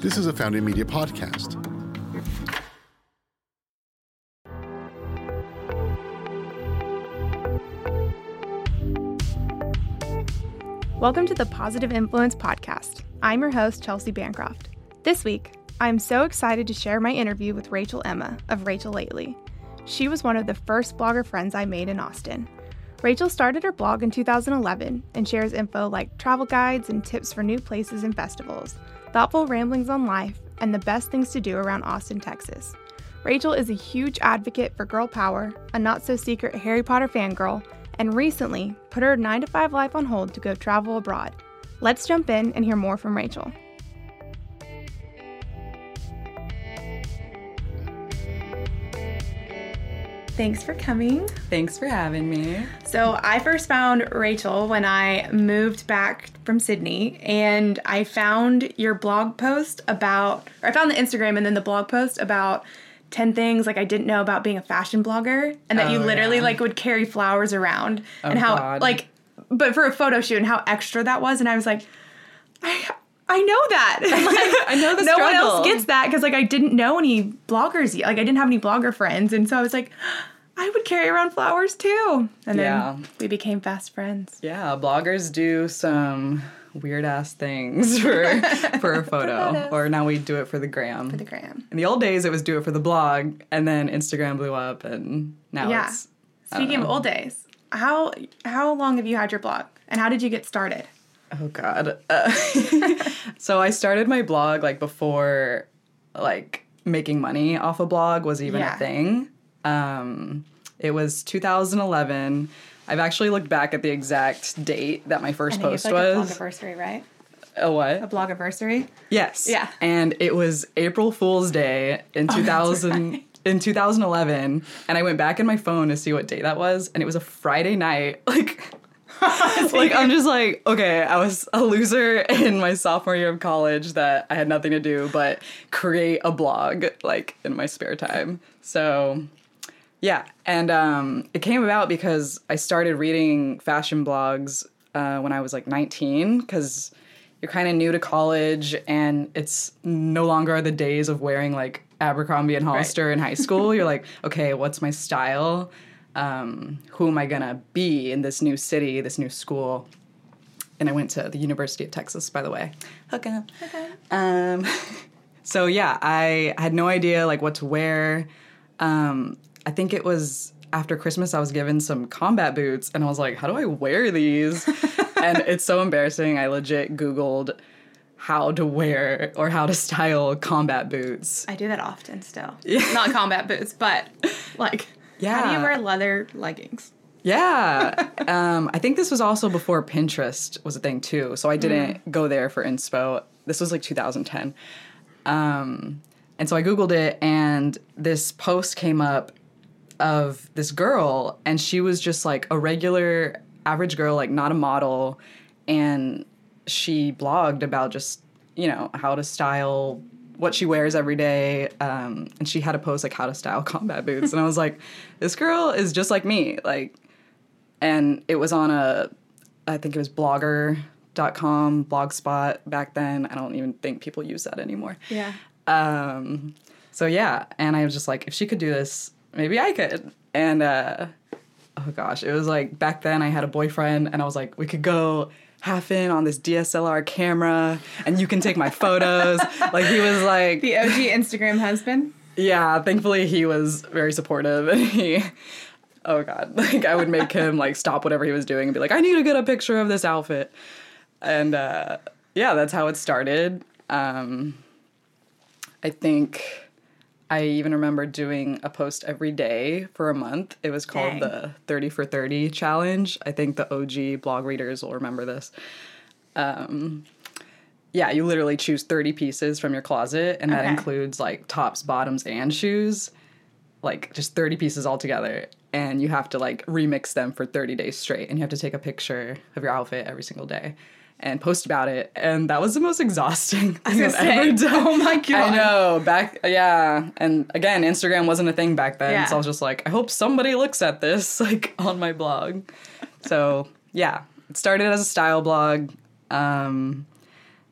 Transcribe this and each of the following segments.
This is a Founding Media podcast. Welcome to the Positive Influence Podcast. I'm your host, Chelsea Bancroft. This week, I'm so excited to share my interview with Rachel Emma of Rachel Lately. She was one of the first blogger friends I made in Austin. Rachel started her blog in 2011 and shares info like travel guides and tips for new places and festivals, thoughtful ramblings on life, and the best things to do around Austin, Texas. Rachel is a huge advocate for girl power, a not so secret Harry Potter fangirl, and recently put her 9 to 5 life on hold to go travel abroad. Let's jump in and hear more from Rachel. Thanks for coming. Thanks for having me. So, I first found Rachel when I moved back from Sydney, and I found your blog post about, or I found the Instagram and then the blog post about 10 things like I didn't know about being a fashion blogger, and that you Oh, literally yeah. like would carry flowers around, Oh, and how, God. like, but for a photo shoot, and how extra that was. And I was like, I, I know that. Like, I know the no one else gets that because like I didn't know any bloggers yet. Like I didn't have any blogger friends, and so I was like, I would carry around flowers too. And Yeah. then we became fast friends. Yeah, bloggers do some weird ass things for for a photo, or now we do it for the gram. For the gram. In the old days, it was do it for the blog, and then Instagram blew up, and now Yeah. it's Speaking of old days, how how long have you had your blog, and how did you get started? Oh God. Uh, so I started my blog like before, like making money off a blog was even Yeah. a thing. Um, it was 2011. I've actually looked back at the exact date that my first post a was. blogiversary, right? A what? A blog anniversary. Yes. Yeah. Oh, And it was April Fool's Day in 2000 in 2011 and I went back in my phone to see what day that was and it was a Friday night like like I'm just like okay, I was a loser in my sophomore year of college that I had nothing to do but create a blog like in my spare time. So yeah, and um, it came about because I started reading fashion blogs uh, when I was like 19 because you're kind of new to college and it's no longer the days of wearing like Abercrombie and Hollister in high school. You're like, okay, what's my style? Um, who am I gonna be in this new city, this new school? And I went to the University of Texas, by the way. Hook up. Um, so yeah, I had no idea like what to wear. Um, I think it was after Christmas I was given some combat boots, and I was like, how do I wear these? and it's so embarrassing. I legit Googled how to wear or how to style combat boots. I do that often still. Yeah. Not combat boots, but like how do you wear leather leggings? Yeah. um, I think this was also before Pinterest was a thing too. So I didn't go there for inspo. This was like 2010. Um, and so I Googled it, and this post came up of this girl, and she was just like a regular, average girl, like not a model. And she blogged about just, you know, how to style what she wears every day. Um, and she had a post like how to style combat boots. and I was like, this girl is just like me. Like, and it was on a i think it was blogger.com blogspot back then i don't even think people use that anymore Yeah. um, so yeah and i was just like if she could do this maybe i could and uh, oh gosh it was like back then i had a boyfriend and i was like we could go half in on this dslr camera and you can take my photos like he was like The OG Instagram husband. yeah, thankfully he was very supportive and he oh god, like I would make him like stop whatever he was doing and be like, I need to get a picture of this outfit. And uh yeah, that's how it started. Um I think I even remember doing a post every day for a month. It was called Dang. the 30 for 30 challenge. I think the OG blog readers will remember this. Um yeah, you literally choose 30 pieces from your closet, and that Okay. includes like tops, bottoms, and shoes. Like just 30 pieces all together. And you have to like remix them for 30 days straight. And you have to take a picture of your outfit every single day and post about it. And that was the most exhausting thing I've gonna ever say, done. oh my God. I know. Back, yeah. And again, Instagram wasn't a thing back then. Yeah. So I was just like, I hope somebody looks at this like on my blog. So yeah. it started as a style blog. Um,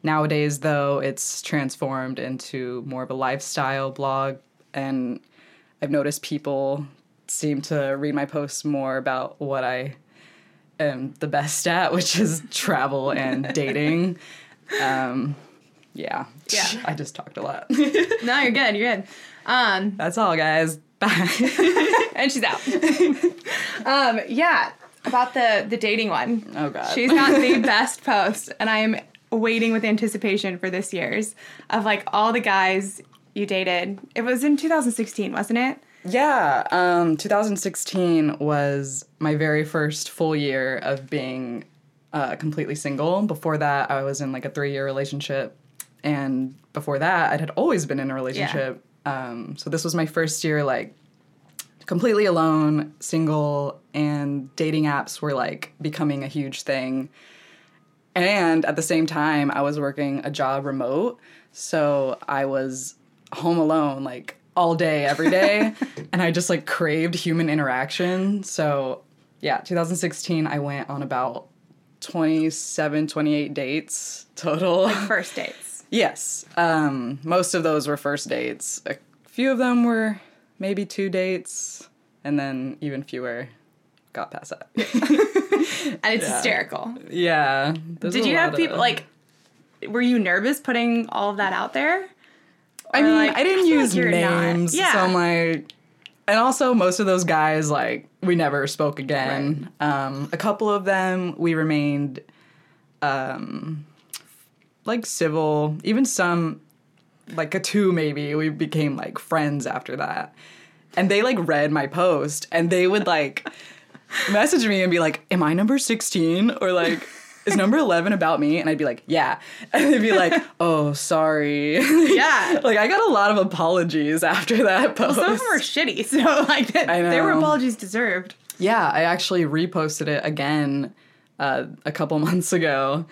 nowadays, though, it's transformed into more of a lifestyle blog, and I've noticed people seem to read my posts more about what I am the best at, which is travel and dating. Um, yeah. Yeah. I just talked a lot. No, you're good. You're good. Um, That's all, guys. Bye. and she's out. um, yeah, about the the dating one. Oh, God. She's got the best post, and I am waiting with anticipation for this year's of like all the guys you dated. It was in 2016, wasn't it? Yeah, um, 2016 was my very first full year of being uh, completely single. Before that, I was in like a three year relationship. And before that, I had always been in a relationship. Um, so this was my first year, like, completely alone, single, and dating apps were like becoming a huge thing. And at the same time, I was working a job remote. So I was home alone like all day, every day. and I just like craved human interaction. So yeah, 2016, I went on about 27, 28 dates total. Like First dates. yes. Um, most of those were first dates. A few of them were maybe two dates. And then even fewer got past that. And it's Yeah. hysterical. yeah. Did you have people of- like? Were you nervous putting all of that out there? I mean, like, I didn't use names, Yeah. so I'm like, and also most of those guys, like, we never spoke again. Um, a couple of them, we remained, um, like civil. Even some, like a two maybe, we became like friends after that. And they like read my post, and they would like message me and be like, "Am I number 16?" or like. Is number 11 about me? And I'd be like, yeah. And they'd be like, oh, sorry. Yeah. like, I got a lot of apologies after that post. Some of them were shitty, so like there were apologies deserved. Yeah, I actually reposted it again uh, a couple months ago.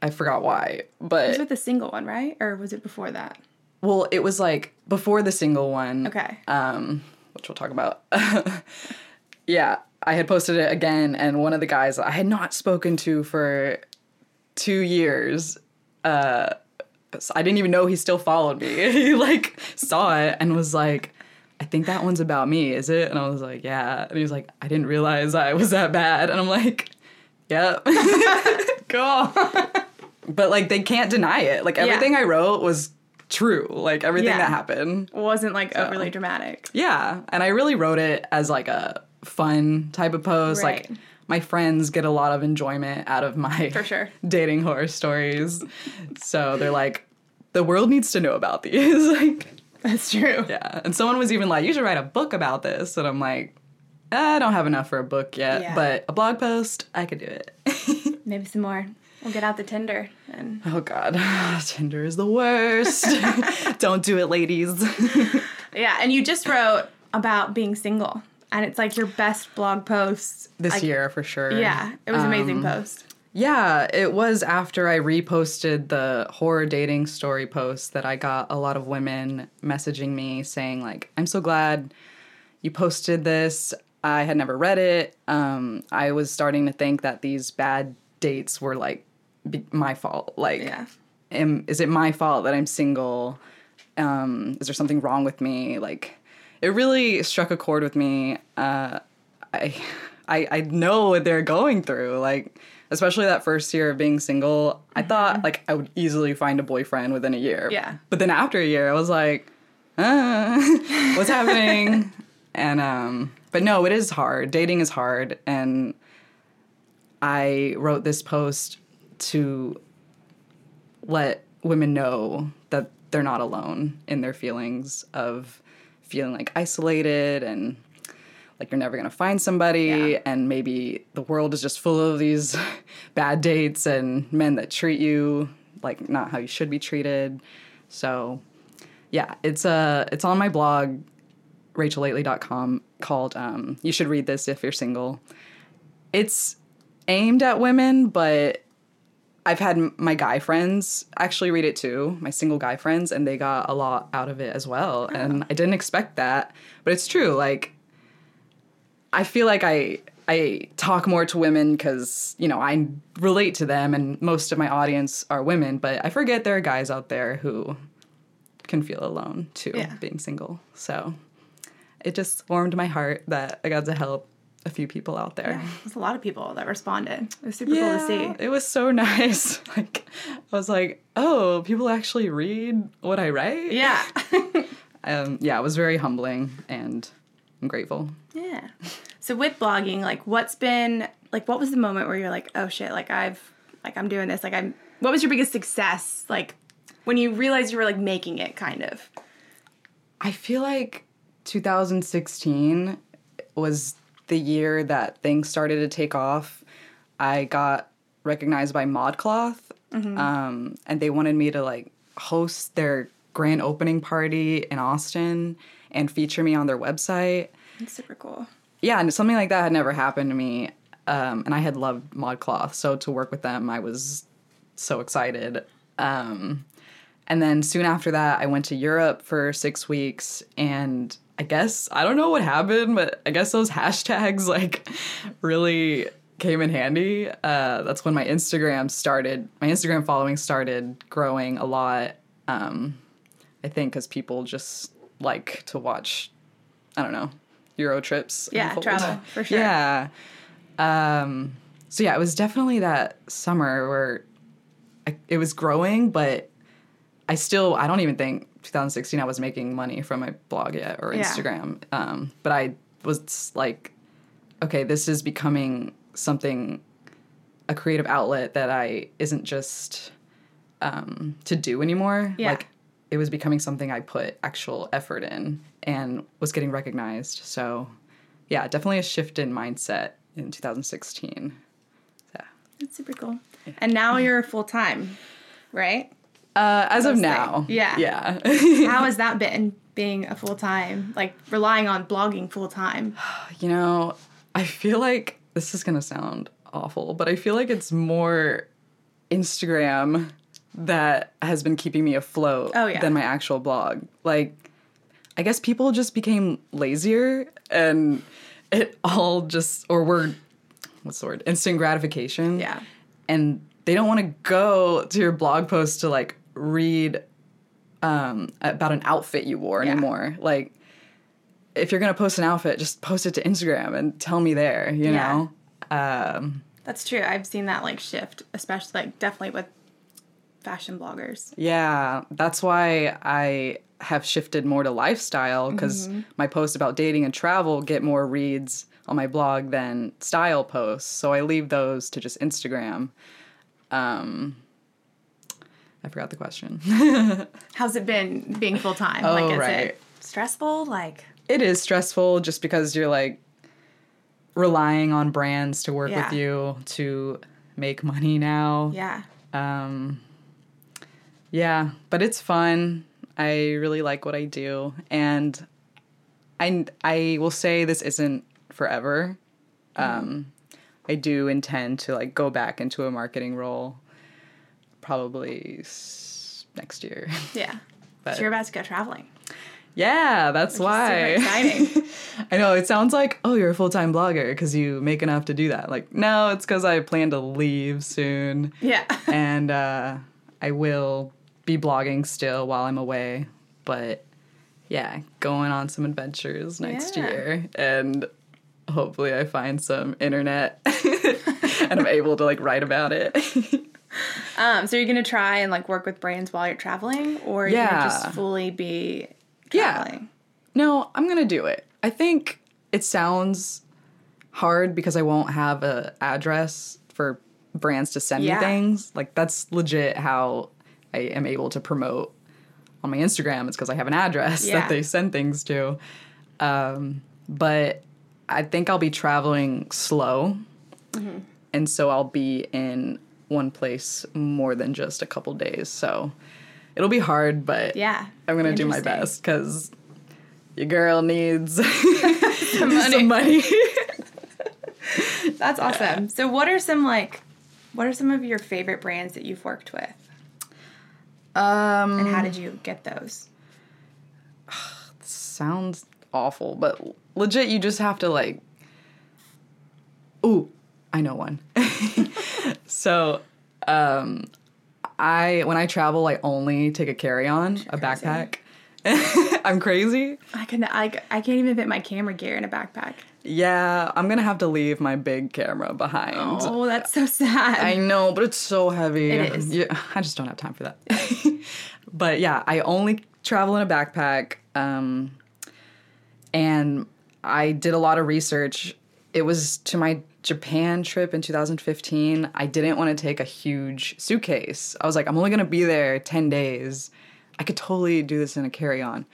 I forgot why, It was but with the single one, right? Or was it before that? well, it was like before the single one. Okay. Um, which we'll talk about. Yeah, I had posted it again, and one of the guys I had not spoken to for two years. Uh, I didn't even know he still followed me. he like saw it and was like, I think that one's about me, is it? And I was like, yeah. And he was like, I didn't realize I was that bad. And I'm like, yep. Cool. but like they can't deny it. Like everything I wrote was true. Like everything Yeah. that happened. Wasn't like overly dramatic. Yeah. And I really wrote it as like a fun type of post. Right. Like my friends get a lot of enjoyment out of my For sure. dating horror stories. so they're like, the world needs to know about these. like That's true. Yeah. And someone was even like, you should write a book about this. And I'm like, I don't have enough for a book yet, Yeah. but a blog post, I could do it. Maybe some more. We'll get out the Tinder and oh God. Tinder is the worst. don't do it, ladies. yeah. And you just wrote about being single, and it's like your best blog post this year for sure. Yeah, it was an amazing Um, post. Yeah, it was after I reposted the horror dating story post that I got a lot of women messaging me saying like, "I'm so glad you posted this. I had never read it. Um, I was starting to think that these bad dates were like be- my fault. Like, Yeah. am, is it my fault that I'm single? Um, is there something wrong with me? Like, it really struck a chord with me. Uh, I, I, I know what they're going through. Like, especially that first year of being single, I thought like I would easily find a boyfriend within a year. Yeah. But then after a year, I was like, uh, what's happening? And um, but no, it is hard. Dating is hard, and I wrote this post to let women know that they're not alone in their feelings of feeling like isolated and like you're never gonna find somebody Yeah. and maybe the world is just full of these bad dates and men that treat you like not how you should be treated so yeah it's uh it's on my blog rachellately.com called um, you should read this if you're single it's aimed at women but I've had my guy friends actually read it too, my single guy friends, and they got a lot out of it as well. Ah. And I didn't expect that, but it's true. Like, I feel like I I talk more to women because, you know, I relate to them and most of my audience are women, but I forget there are guys out there who can feel alone too, Yeah. being single. So it just warmed my heart that I got to help a few people out there. Yeah, there's a lot of people that responded. It was super cool to see. It was so nice. Like I was like, oh, people actually read what I write. Yeah. Um, yeah, it was very humbling and I'm grateful. yeah. So with blogging, like what's been like what was the moment where you're like, oh shit, like I've like I'm doing this, like I'm what was your biggest success? Like when you realized you were like making it kind of. I feel like 2016 was the year that things started to take off. I got recognized by ModCloth, um, and they wanted me to like host their grand opening party in Austin and feature me on their website. That's super cool. yeah, and something like that had never happened to me. Um, and I had loved ModCloth, so to work with them, I was so excited. Um, and then soon after that, I went to Europe for six weeks, and I guess I don't know what happened, but I guess those hashtags like really came in handy. Uh, that's when my Instagram started. My Instagram following started growing a lot. Um, I think because people just like to watch. I don't know Euro trips. Yeah, unfold. travel, for sure. Yeah. Um, so yeah, it was definitely that summer where I, it was growing, but I still I don't even think 2016 I was making money from my blog yet or Yeah. Instagram. Um, but I was like, okay, this is becoming something a creative outlet that I isn't just um, to do anymore. Yeah. Like it was becoming something I put actual effort in and was getting recognized. So yeah, definitely a shift in mindset in 2016. Yeah. That's super cool. And now you're full time, right? Uh, as of now. Yeah. Yeah. How has that been being a full time, like relying on blogging full time? you know, I feel like this is going to sound awful, but I feel like it's more Instagram that has been keeping me afloat Oh, yeah. than my actual blog. Like, I guess people just became lazier and it all just, or were, what's the word? Instant gratification. Yeah. And they don't want to go to your blog post to like read um, about an outfit you wore Yeah. anymore. Like, if you're gonna post an outfit, just post it to Instagram and tell me there. You Yeah. know, um, That's true. I've seen that like shift, especially like definitely with fashion bloggers. yeah. That's why I have shifted more to lifestyle because my posts about dating and travel get more reads on my blog than style posts. So I leave those to just Instagram. Um, I forgot the question. How's it been being full time? Oh, like, is right. it stressful? Like, it is stressful just because you're like relying on brands to work Yeah. with you to make money now. yeah, Um, yeah, but it's fun. I really like what I do, and I I will say this isn't forever. Um, I do intend to like go back into a marketing role, probably s- next year. yeah. But- so you're about to go traveling. yeah, that's why. super exciting. I know it sounds like oh you're a full time blogger because you make enough to do that. Like no, it's because I plan to leave soon. Yeah. and uh, I will be blogging still while I'm away. But yeah, going on some adventures next Yeah. year, and hopefully I find some internet and I'm able to like write about it. Um, so you're gonna try and like work with brands while you're traveling, or you're Yeah. just fully be Yeah. traveling? no, I'm gonna do it. I think it sounds hard because I won't have a address for brands to send Yeah. me things. Like that's legit how I am able to promote on my Instagram. It's because I have an address Yeah. that they send things to. Um, but I think I'll be traveling slow, Mm-hmm. and so I'll be in one place more than just a couple days. So it'll be hard, but Yeah. I'm gonna do my best because your girl needs some money. money. That's awesome. So what are some like, what are some of your favorite brands that you've worked with, um, and how did you get those? sounds awful, but legit, you just have to like Ooh, I know one. so, um, I when I travel, I only take a carry on, a backpack. I'm crazy. I can I, I can't even fit my camera gear in a backpack. Yeah, I'm gonna have to leave my big camera behind. Oh, that's so sad. I know, but it's so heavy. It is. Yeah, I just don't have time for that. but yeah, I only travel in a backpack. Um, and I did a lot of research. It was to my Japan trip in 2015. I didn't want to take a huge suitcase. I was like, I'm only going to be there 10 days. I could totally do this in a carry on.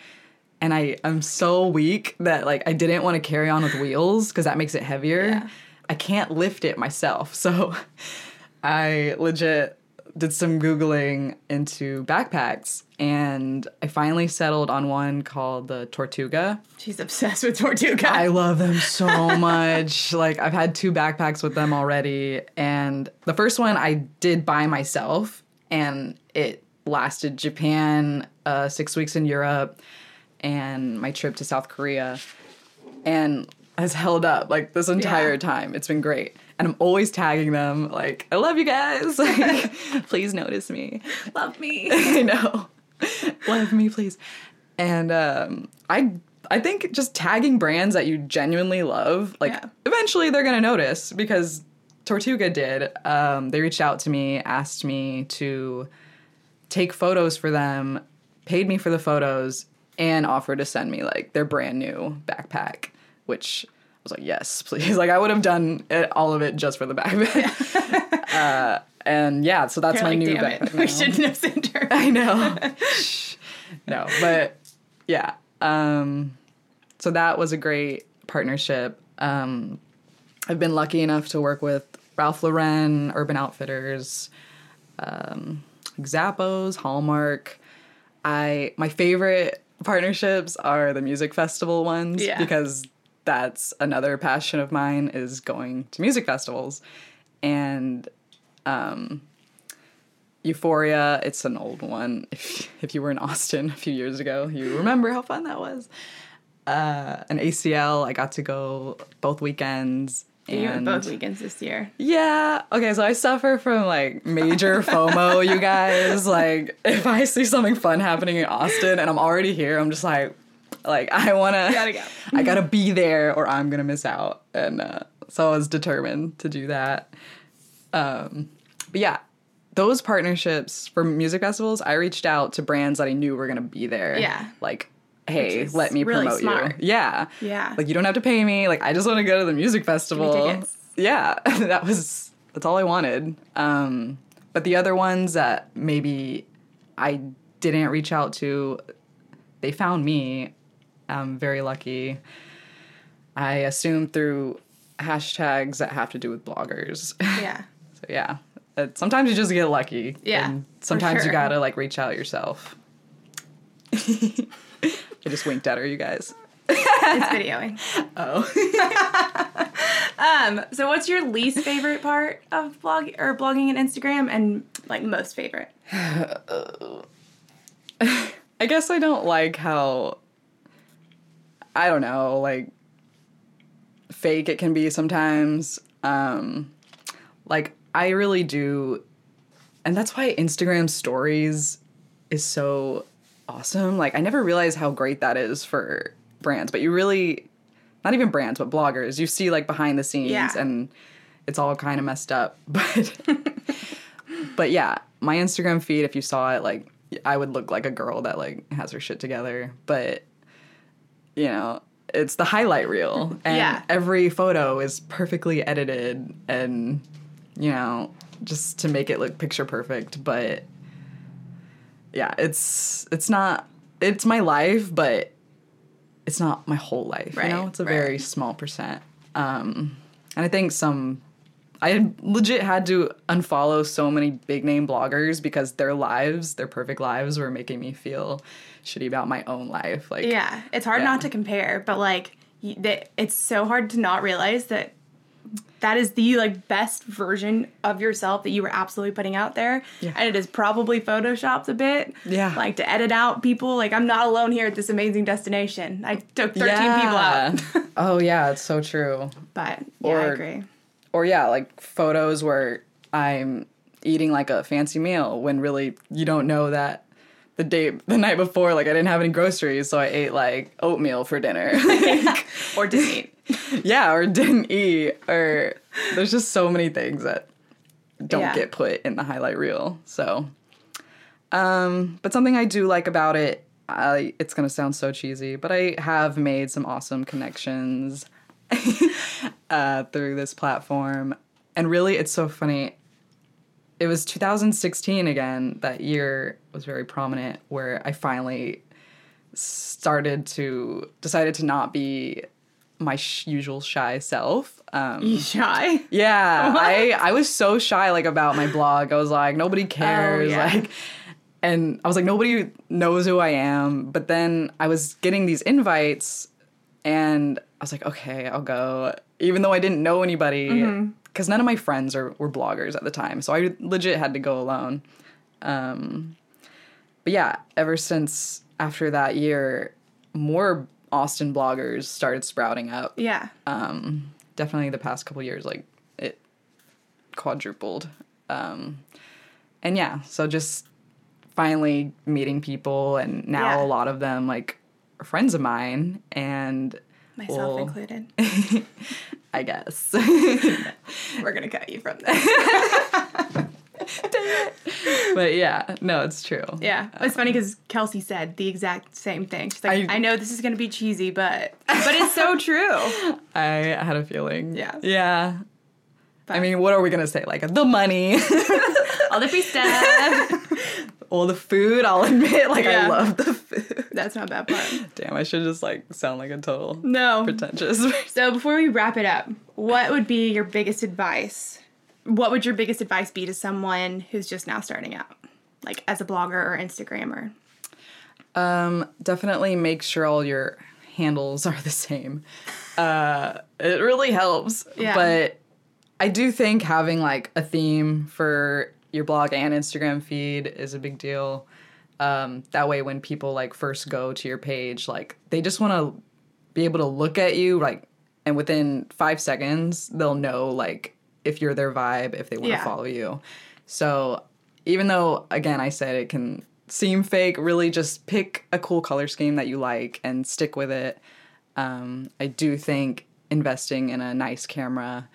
And I, I'm so weak that like I didn't want to carry on with wheels because that makes it heavier. Yeah. I can't lift it myself. So I legit did some Googling into backpacks and I finally settled on one called the Tortuga. She's obsessed with Tortuga. I love them so much. like I've had two backpacks with them already and the first one I did by myself and it lasted Japan, uh, 6 weeks in Europe and my trip to South Korea and has held up like this entire Yeah. time. It's been great. And I'm always tagging them like, I love you guys. Like, please notice me. Love me. I know. Love me, please. And um, I I think just tagging brands that you genuinely love, like Yeah. eventually they're gonna notice because Tortuga did. Um, they reached out to me, asked me to take photos for them, paid me for the photos, and offered to send me like their brand new backpack, which was like, yes, please. Like I would have done it, all of it just for the backpack. uh, and yeah, so that's You're my like, new backpack. We shouldn't have sent her. I know. No, but yeah. Um, so that was a great partnership. Um, I've been lucky enough to work with Ralph Lauren, Urban Outfitters, um, Zappos, Hallmark. I my favorite partnerships are the music festival ones Yeah. because that's another passion of mine is going to music festivals and um, Euphoria, it's an old one. If if you were in Austin a few years ago, you remember how fun that was. Uh, an ACL, I got to go both weekends. You went both weekends this year. yeah, okay, so I suffer from like major FOMO, you guys. Like if I see something fun happening in Austin and I'm already here, I'm just like like I wanna Gotta go. I gotta be there or I'm gonna miss out. And uh, so I was determined to do that. Um, but yeah, those partnerships for music festivals, I reached out to brands that I knew were gonna be there. Yeah. Like, hey, let me really promote smart. you. Yeah. Yeah. Like you don't have to pay me. Like I just want to go to the music festival. Yeah, that was that's all I wanted. Um, but the other ones that maybe I didn't reach out to, they found me. I'm very lucky. I assume through hashtags that have to do with bloggers. Yeah. so yeah, Uh, sometimes you just get lucky. Yeah, and sometimes you gotta like reach out yourself. I just winked at her, you guys. It's videoing. Oh. Um, so what's your least favorite part of blog or blogging and Instagram and like most favorite? I guess I don't like how I don't know, like fake it can be sometimes. Um like I really do and that's why Instagram stories is so awesome. Like I never realized how great that is for brands, but you really not even brands, but bloggers. You see like behind the scenes Yeah. and it's all kind of messed up. But but yeah, my Instagram feed, if you saw it, like I would look like a girl that like has her shit together. But you know, it's the highlight reel, and Yeah. every photo is perfectly edited, and you know, just to make it look picture perfect. But yeah, it's it's not it's my life, but it's not my whole life. Right, you know, it's a right. very small percent. Um, and I think some I legit had to unfollow so many big name bloggers because their lives, their perfect lives, were making me feel shitty about my own life. Like, Yeah, it's hard Yeah. not to compare, but like it's so hard to not realize that that is the like best version of yourself that you were absolutely putting out there, Yeah. and it is probably photoshopped a bit. Yeah. like to edit out people. Like I'm not alone here at this amazing destination. I took 13 yeah. people out, oh yeah, it's so true. but yeah, I agree. Or yeah, like photos where I'm eating like a fancy meal when really you don't know that the day the night before like I didn't have any groceries, so I ate like oatmeal for dinner. Like, or didn't eat. yeah, or didn't eat or there's just so many things that don't Yeah. get put in the highlight reel. So um but something I do like about it I it's going to sound so cheesy, but I have made some awesome connections uh, through this platform. And really, it's so funny. It was 2016 again, that year was very prominent, where I finally started to, decided to not be my sh- usual shy self. Um, You shy? yeah, I I was so shy like about my blog. I was like nobody cares yeah. like and I was like nobody knows who I am. But then I was getting these invites and I was like okay, I'll go even though I didn't know anybody cuz none of my friends are, were bloggers at the time. So I legit had to go alone. Um but yeah, ever since after that year more Austin bloggers started sprouting up Yeah. um, definitely the past couple years, like it quadrupled. Um, and yeah, so just finally meeting people, and now Yeah. a lot of them like are friends of mine, and Myself included. I guess. We're gonna cut you from this. Damn it! but yeah, no, it's true. Yeah, uh, it's funny because Kelsey said the exact same thing. She's like, I, I- know this is gonna be cheesy, but but it's so true. I had a feeling. Yeah. Yeah. But I mean, what are we gonna say? Like the money, all the free stuff. All the food. I'll admit, like Yeah. I love the food. That's not a bad part. Damn, I should just like sound like a total No. pretentious. So before we wrap it up, what would be your biggest advice? What would your biggest advice be to someone who's just now starting out, like as a blogger or Instagrammer? Um, definitely make sure all your handles are the same. Uh, it really helps. Yeah. But I do think having like a theme for your blog and Instagram feed is a big deal. Um, that way, when people like first go to your page, like they just want to be able to look at you, like, and within five seconds, they'll know like if you're their vibe, if they want to Yeah. follow you. So even though again I said it can seem fake, really just pick a cool color scheme that you like and stick with it. Um, I do think investing in a nice camera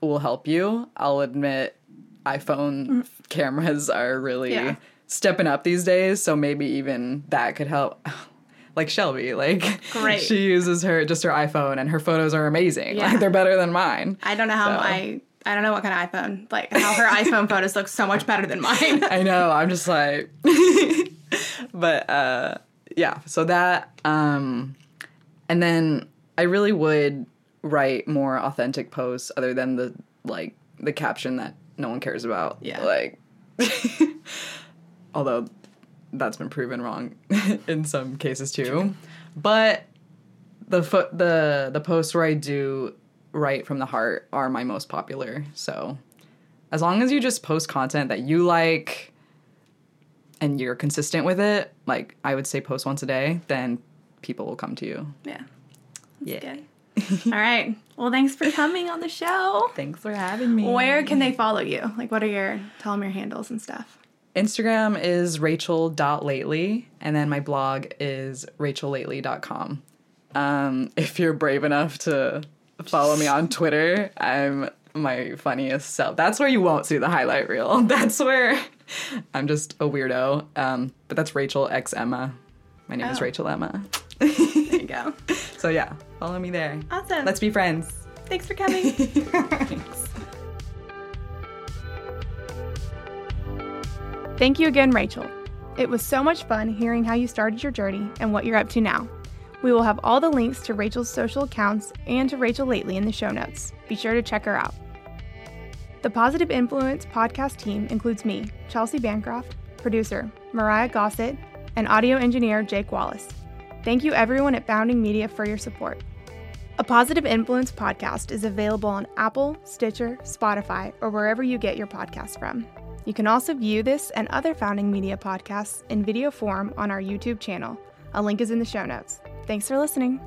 will help you. I'll admit iPhone cameras are really Yeah. stepping up these days, so maybe even that could help. Like Shelby, like Great. she uses her just her iPhone and her photos are amazing. Yeah. Like they're better than mine. I don't know how So. my I don't know what kind of iPhone like how her iPhone photos look so much better than mine. I know. I'm just like, but uh, yeah. So that, um, and then I really would write more authentic posts other than the like the caption that no one cares about. Yeah. Like, although that's been proven wrong in some cases too, but the fo- the the posts where I do write from the heart are my most popular. So as long as you just post content that you like and you're consistent with it, like I would say post once a day, then people will come to you. yeah. yeah. Good. All right. Well, thanks for coming on the show. Thanks for having me. Where can they follow you? Like, what are your tell them your handles and stuff? Instagram is rachel.lately, and then my blog is rachellately.com. Um, if you're brave enough to follow me on Twitter, I'm my funniest self. That's where you won't see the highlight reel. That's where I'm just a weirdo. Um, but that's Rachel X Emma. My name is Oh. Rachel Emma. There you go. So yeah, follow me there. Awesome. Let's be friends. thanks for coming. Thanks. Thank you again, Rachel. It was so much fun hearing how you started your journey and what you're up to now. We will have all the links to Rachel's social accounts and to Rachel Lately in the show notes. Be sure to check her out. The Positive Influence podcast team includes me, Chelsea Bancroft, producer Myrriah Gossett, and audio engineer Jake Wallace. Thank you everyone at Founding Media for your support. A Positive Influence podcast is available on Apple, Stitcher, Spotify, or wherever you get your podcasts from. You can also view this and other Founding Media podcasts in video form on our YouTube channel. A link is in the show notes. Thanks for listening.